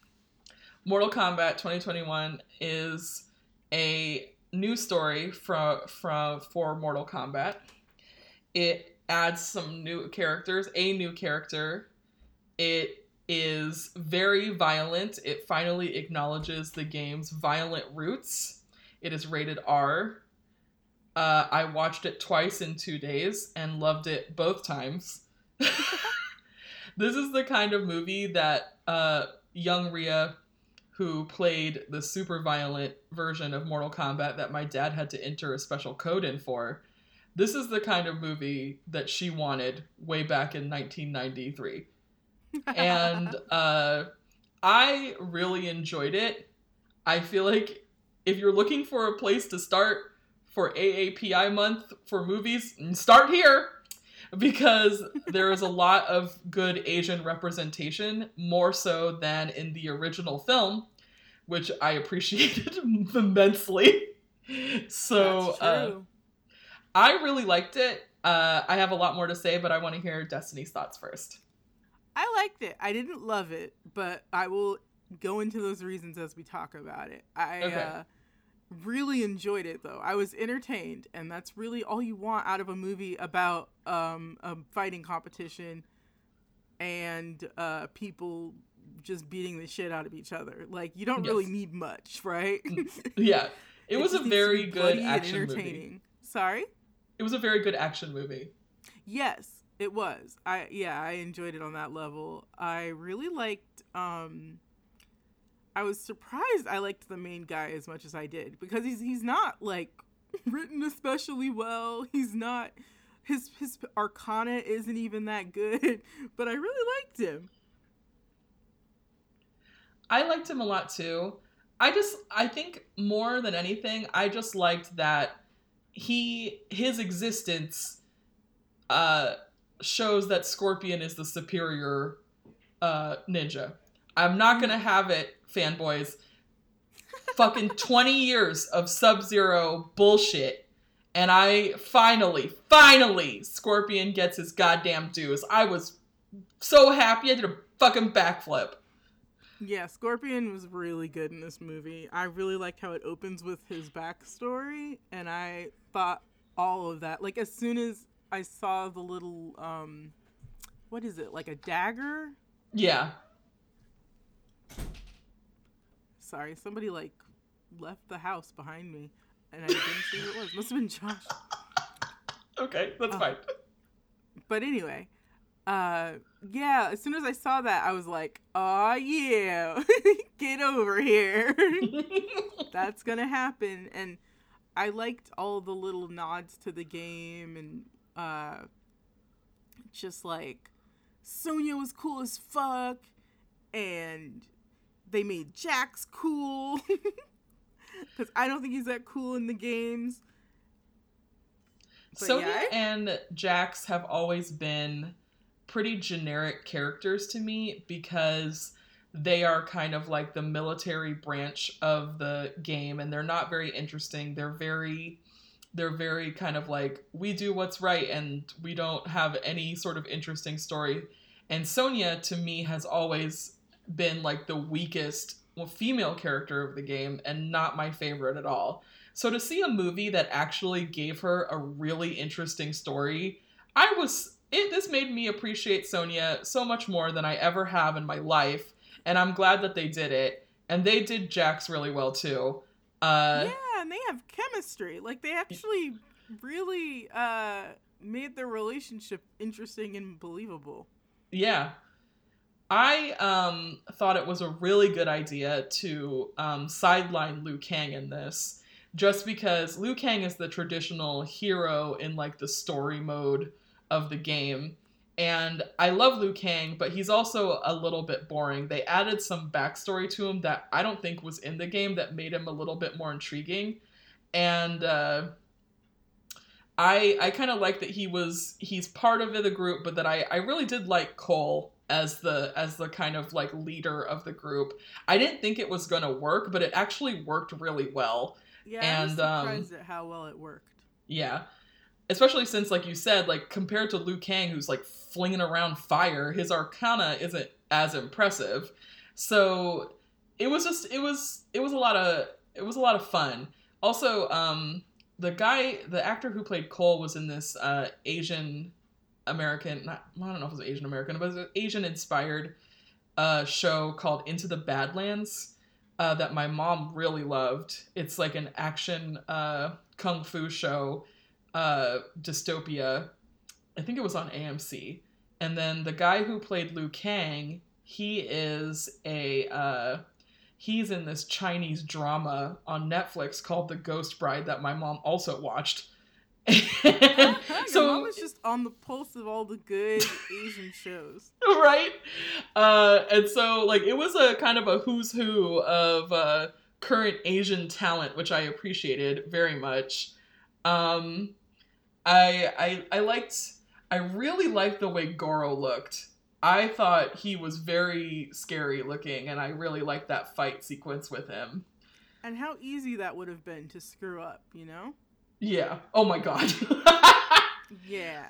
Mortal Kombat 2021 is a new story from from for Mortal Kombat. It adds some new characters, a new character. It is very violent. It finally acknowledges the game's violent roots. It is rated R. Uh, I watched it twice in two days and loved it both times. (laughs) this is the kind of movie that uh, young Rhea who played the super violent version of Mortal Kombat that my dad had to enter a special code in for. This is the kind of movie that she wanted way back in 1993. And (laughs) uh, I really enjoyed it. I feel like if you're looking for a place to start for AAPI month for movies, start here because there is a lot of good Asian representation, more so than in the original film, which I appreciated (laughs) immensely. So uh. I really liked it. Uh, I have a lot more to say, but I want to hear Destiny's thoughts first. I liked it. I didn't love it, but I will go into those reasons as we talk about it. I Okay. uh, really enjoyed it, though. I was entertained, and that's really all you want out of a movie about um, a fighting competition and uh, people just beating the shit out of each other. Like you don't really need much, right? (laughs) Yeah, it, was a just needs to very good action movie. entertaining. Sorry. It was a very good action movie. Yes, it was. I yeah, I enjoyed it on that level. I really liked um I was surprised I liked the main guy as much as I did because he's he's not like written especially well. He's not his his arcana isn't even that good, (laughs) but I really liked him. I liked him a lot too. I just I think more than anything, I just liked that he his existence uh shows that Scorpion is the superior uh ninja. I'm not going to have it fanboys. Fucking 20 years of Sub-Zero bullshit and I finally finally Scorpion gets his goddamn dues. I was so happy I did a fucking backflip. Yeah, Scorpion was really good in this movie. I really liked how it opens with his backstory, and I thought all of that. Like as soon as I saw the little um, what is it? Like a dagger? Yeah. Sorry, somebody like left the house behind me, and I didn't see who it was. Must have been Josh. Okay, that's Oh. fine. But anyway, uh, yeah. As soon as I saw that, I was like, "Oh yeah, (laughs) get over here." (laughs) that's gonna happen and i liked all the little nods to the game and uh just like sonya was cool as fuck and they made jax cool (laughs) because i don't think he's that cool in the games But Sonya yeah, and Jax have always been pretty generic characters to me because they are kind of like the military branch of the game and they're not very interesting. They're very they're very kind of like we do what's right and we don't have any sort of interesting story. And Sonya to me has always been like the weakest female character of the game and not my favorite at all. So to see a movie that actually gave her a really interesting story, I was it this made me appreciate Sonya so much more than I ever have in my life, and I'm glad that they did it. And they did Jax really well too. Uh yeah, and they have chemistry. Like they actually really uh made their relationship interesting and believable. Yeah. I um, thought it was a really good idea to um, sideline Liu Kang in this, just because Liu Kang is the traditional hero in like the story mode of the game. And I love Liu Kang, but he's also a little bit boring. They added some backstory to him that I don't think was in the game that made him a little bit more intriguing. And uh, I I kind of like that he was he's part of the group, but that I I really did like Cole as the as the kind of like leader of the group. I didn't think it was gonna work, but it actually worked really well. Yeah, I was And, um, surprised at how well it worked. Yeah. Especially since, like you said, like compared to Liu Kang, who's like flinging around fire, his arcana isn't as impressive. So it was just it was it was a lot of it was a lot of fun. Also, um, the guy, the actor who played Cole, was in this uh, Asian American. Not, I don't know if it was Asian American, but it was an Asian inspired uh, show called Into the Badlands uh, that my mom really loved. It's like an action uh, kung fu show, uh, dystopia. I think it was on AMC. And then the guy who played Liu Kang, he is a uh, he's in this Chinese drama on Netflix called The Ghost Bride that my mom also watched. Your so mom was just on the pulse of all the good Asian shows. (laughs) right uh and so like it was a kind of a who's who of uh current asian talent which i appreciated very much um i i i liked i really liked the way goro looked i thought he was very scary looking and i really liked that fight sequence with him And how easy that would have been to screw up, you know? Yeah oh my god (laughs) Yeah.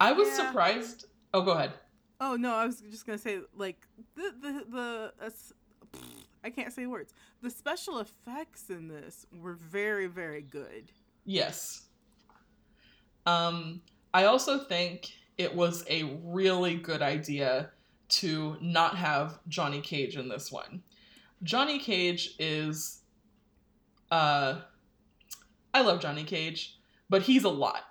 i was Yeah. surprised oh go ahead Oh no, I was just gonna say like the the the uh, s- I can't say words. The special effects in this were very very good. Yes. Um, I also think it was a really good idea to not have Johnny Cage in this one. Johnny Cage is uh I love Johnny Cage, but he's a lot.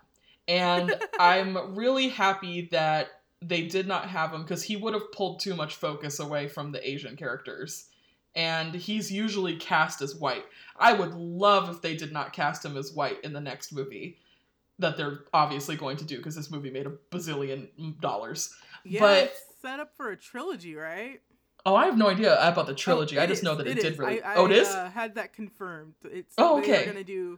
And (laughs) I'm really happy that they did not have him because he would have pulled too much focus away from the Asian characters. And he's usually cast as white. I would love if they did not cast him as white in the next movie that they're obviously going to do because this movie made a bazillion dollars. Yeah, But- it's set up for a trilogy, right? Oh, I have no idea about the trilogy. Oh, I just is, know that it, did is. really. I, I, oh, it is. Uh, had that confirmed. It's Oh, okay. are gonna do.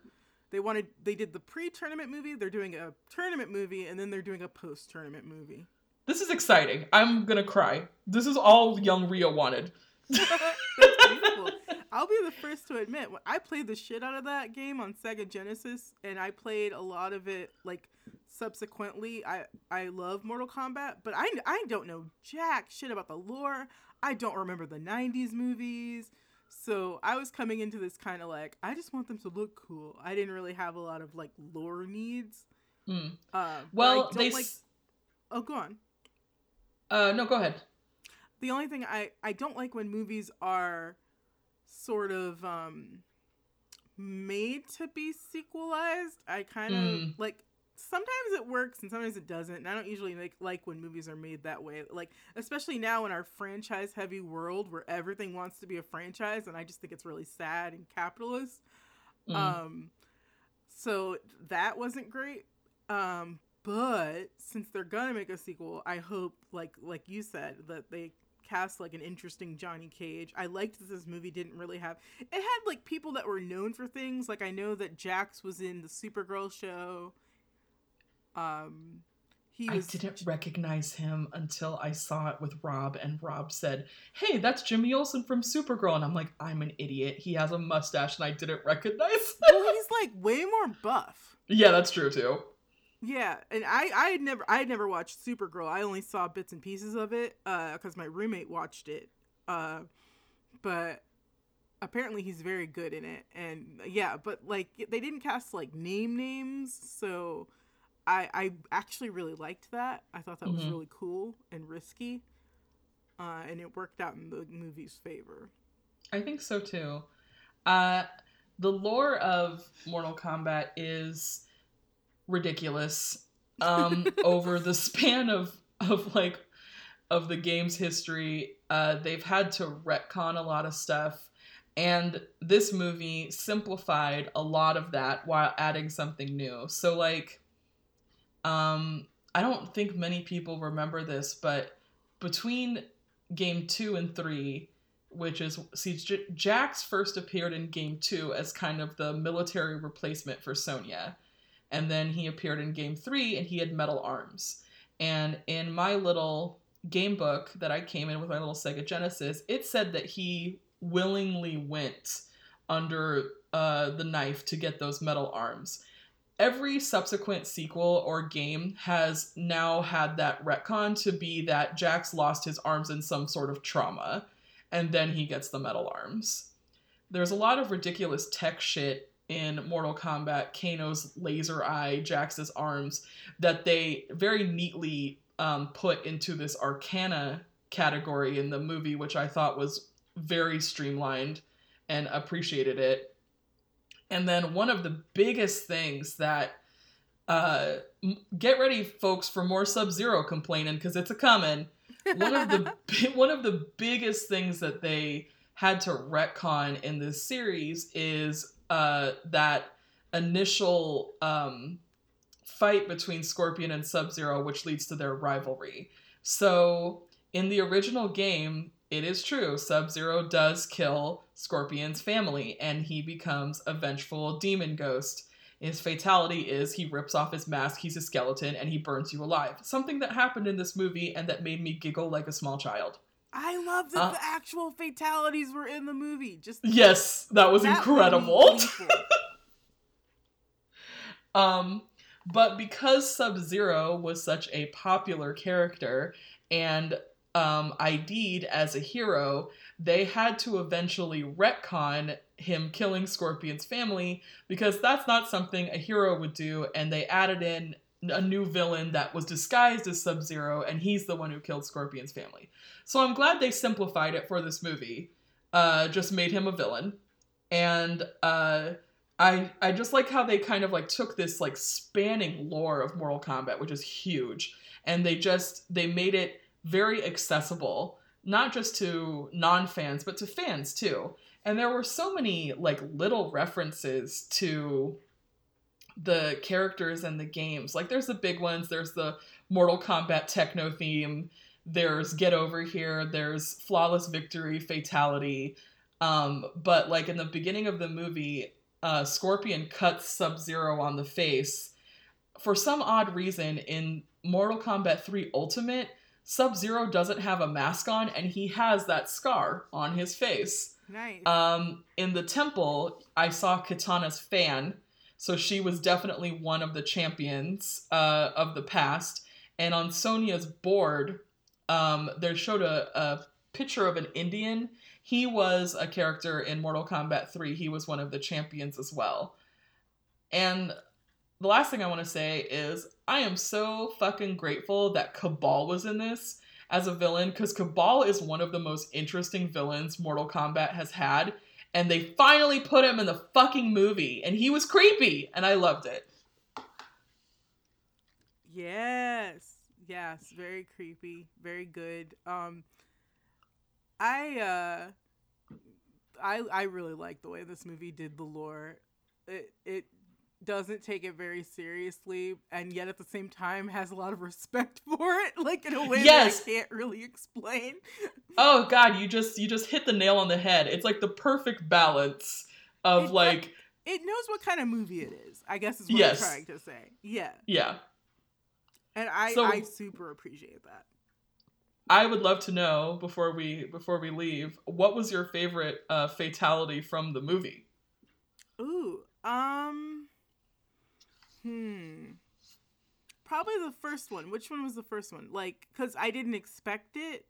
They wanted. They did the pre-tournament movie. They're doing a tournament movie, and then they're doing a post-tournament movie. This is exciting. I'm gonna cry. This is all young Rio wanted. (laughs) I'll be the first to admit, I played the shit out of that game on Sega Genesis, and I played a lot of it like subsequently. I I love Mortal Kombat, but I I don't know jack shit about the lore. I don't remember the '90s movies. So I was coming into this kind of like I just want them to look cool. I didn't really have a lot of like lore needs. Hmm. Uh, Well, they. like. s Oh, go on. uh, no, go ahead. the only thing I I don't like when movies are sort of um made to be sequelized. I kind of Mm. like sometimes it works and sometimes it doesn't. And I don't usually like like when movies are made that way. Like especially now in our franchise heavy world where everything wants to be a franchise and I just think it's really sad and capitalist. Mm. Um so that wasn't great. Um but since they're gonna make a sequel, I hope like like you said that they cast like an interesting Johnny Cage. I liked that this movie didn't really have it had like people that were known for things. Like I know that Jax was in the Supergirl show Um, he I didn't recognize him until I saw it with Rob, and Rob said, "Hey, that's Jimmy Olsen from Supergirl," and I'm like, "I'm an idiot. He has a mustache, and I didn't recognize." Him. (laughs) well, he's like way more buff. yeah, that's true too. Yeah, and I I had never I had never watched Supergirl. I only saw bits and pieces of it uh cuz my roommate watched it. Uh but apparently he's very good in it. And yeah, but like they didn't cast like name names, so I I actually really liked that. I thought that was Mhm. really cool and risky. Uh and it worked out in the movie's favor. I think so too. Uh, the lore of Mortal Kombat is ridiculous. Um, (laughs) over the span of of like of the game's history, uh, they've had to retcon a lot of stuff, and this movie simplified a lot of that while adding something new. So like, um, I don't think many people remember this, but between game two and three which is see J- Jax first appeared in game 2 as kind of the military replacement for Sonya. And then he appeared in game 3 and he had metal arms. And in my little game book that I came in with my little Sega Genesis it said that he willingly went under uh, the knife to get those metal arms every subsequent sequel or game has now had that retcon to be that Jax lost his arms in some sort of trauma and then he gets the metal arms. There's a lot of ridiculous tech shit in Mortal Kombat, Kano's laser eye, Jax's arms, that they very neatly um, put into this Arcana category in the movie, which I thought was very streamlined and appreciated it. And then one of the biggest things that uh, get ready, folks, for more Sub Zero complaining because it's a coming one of the (laughs) (laughs) one of the biggest things that they had to retcon in this series is uh, that initial um, fight between Scorpion and Sub Zero, which leads to their rivalry. So in the original game, it is true Sub Zero does kill Scorpion's family, and he becomes a vengeful demon ghost. His fatality is he rips off his mask, he's a skeleton, and he burns you alive. Something that happened in this movie and that made me giggle like a small child. I love that Uh, the actual fatalities were in the movie. Just Yes, that was that incredible. (laughs) Um, but because Sub Zero was such a popular character and um, ID'd as a hero, they had to eventually retcon him killing Scorpion's family because that's not something a hero would do, and they added in a new villain that was disguised as Sub Zero, and he's the one who killed Scorpion's family. So I'm glad they simplified it for this movie, uh, just made him a villain, and uh, I I just like how they kind of like took this like spanning lore of Mortal Kombat, which is huge, and they just they made it very accessible, not just to non-fans, but to fans too. And there were so many like little references to the characters and the games. Like there's the big ones, there's the Mortal Kombat techno theme, there's Get Over Here, there's Flawless Victory, Fatality. Um, but like in the beginning of the movie, uh, Scorpion cuts Sub Zero on the face. For some odd reason, in Mortal Kombat 3 Ultimate, Sub Zero doesn't have a mask on and he has that scar on his face. nice. Um, in the temple, I saw Katana's fan, so she was definitely one of the champions uh, of the past. And on Sonya's board, um, they showed a, a picture of an Indian. He was a character in Mortal Kombat 3. He was one of the champions as well. And the last thing I want to say is I am so fucking grateful that Cabal was in this as a villain because Cabal is one of the most interesting villains Mortal Kombat has had. And they finally put him in the fucking movie. And he was creepy. And I loved it. Yes. Yes, very creepy, very good. Um I uh I I really like the way this movie did the lore. It it doesn't take it very seriously and yet at the same time has a lot of respect (laughs) for it like in a way Yes. that I can't really explain. Oh god, you just you just hit the nail on the head. It's like the perfect balance of It- like It knows what kind of movie it is. I guess is what Yes. I'm trying to say. Yeah. yeah. And I So- I super appreciate that. I would love to know before we before we leave, what was your favorite uh, fatality from the movie? Ooh, um, hmm, probably the first one. Which one was the first one? Like, cause I didn't expect it.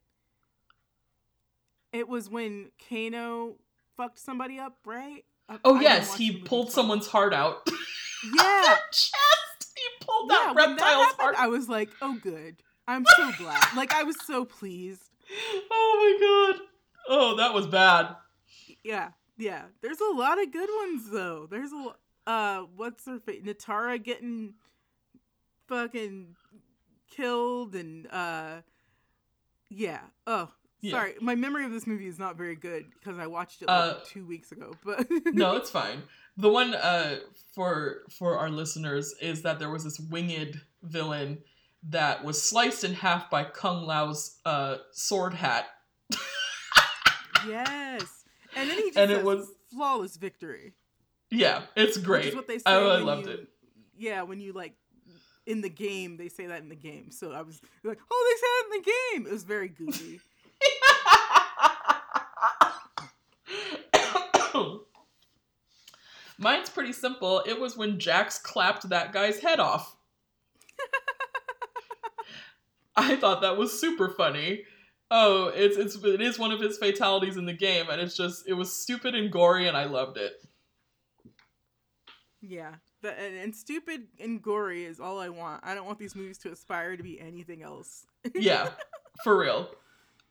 It was when Kano fucked somebody up, right? Oh I yes, he pulled someone's heart out. (laughs) Yeah, chest. He pulled yeah. that When that reptile's happened, heart. I was like, oh, good. I'm so glad. (laughs) like, I was so pleased. Oh my god. Oh, that was bad. Yeah, yeah. There's a lot of good ones though. There's a lo- uh, what's her face? Nitara getting fucking killed and uh, yeah. Oh, Yeah. sorry. My memory of this movie is not very good because I watched it like Uh, two weeks ago. But (laughs) No, it's fine. The one uh for for our listeners is that there was this winged villain that was sliced in half by Kung Lao's uh sword hat. (laughs) yes, and then he just And it was- flawless victory. Yeah, it's Which great. is what they say. I, when loved you- it. Yeah, when you like in the game, they say that in the game. So I was like, oh, they said it in the game. It was very goofy. (laughs) Mine's pretty simple. It was when Jax clapped that guy's head off. (laughs) I thought that was super funny. Oh, it's it's it is one of his fatalities in the game, and it's just it was stupid and gory, and I loved it. Yeah. The, and, and stupid and gory is all I want. I don't want these movies to aspire to be anything else. Yeah, (laughs) for real.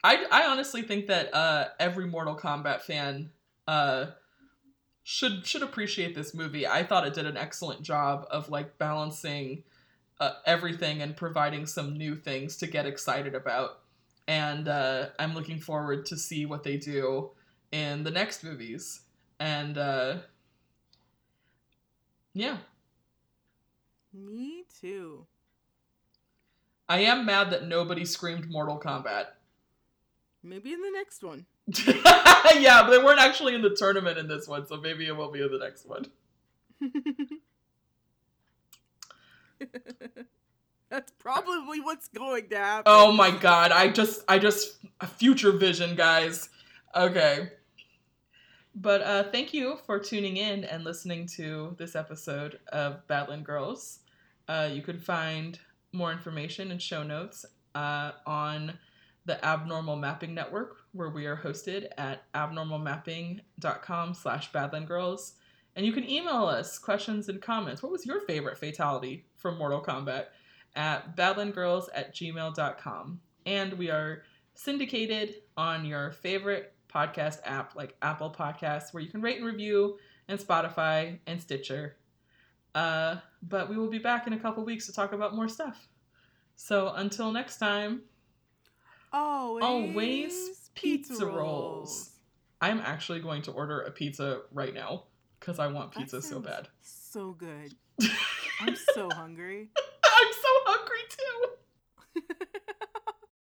I I honestly think that uh, every Mortal Kombat fan uh, should should appreciate this movie. I thought it did an excellent job of like balancing uh, everything and providing some new things to get excited about. And uh, I'm looking forward to see what they do in the next movies. And uh, yeah, Me too. I am mad that nobody screamed Mortal Kombat. Maybe in the next one. (laughs) yeah, but they weren't actually in the tournament in this one, so maybe it will be in the next one. (laughs) That's probably what's going to happen. Oh my god, I just I just a future vision, guys. Okay. But uh thank you for tuning in and listening to this episode of Badland Girls. Uh you can find more information and show notes uh on the Abnormal Mapping Network, where we are hosted at abnormalmapping.com slash badlandgirls. And you can email us questions and comments. What was your favorite fatality from Mortal Kombat? At badlandgirls at gmail.com. And we are syndicated on your favorite podcast app like Apple Podcasts, where you can rate and review, and Spotify and Stitcher. Uh, but we will be back in a couple weeks to talk about more stuff. So until next time, always, always pizza, pizza rolls. rolls. I'm actually going to order a pizza right now because I want pizza so bad. So good. (laughs) I'm so hungry. I'm so hungry too. (laughs)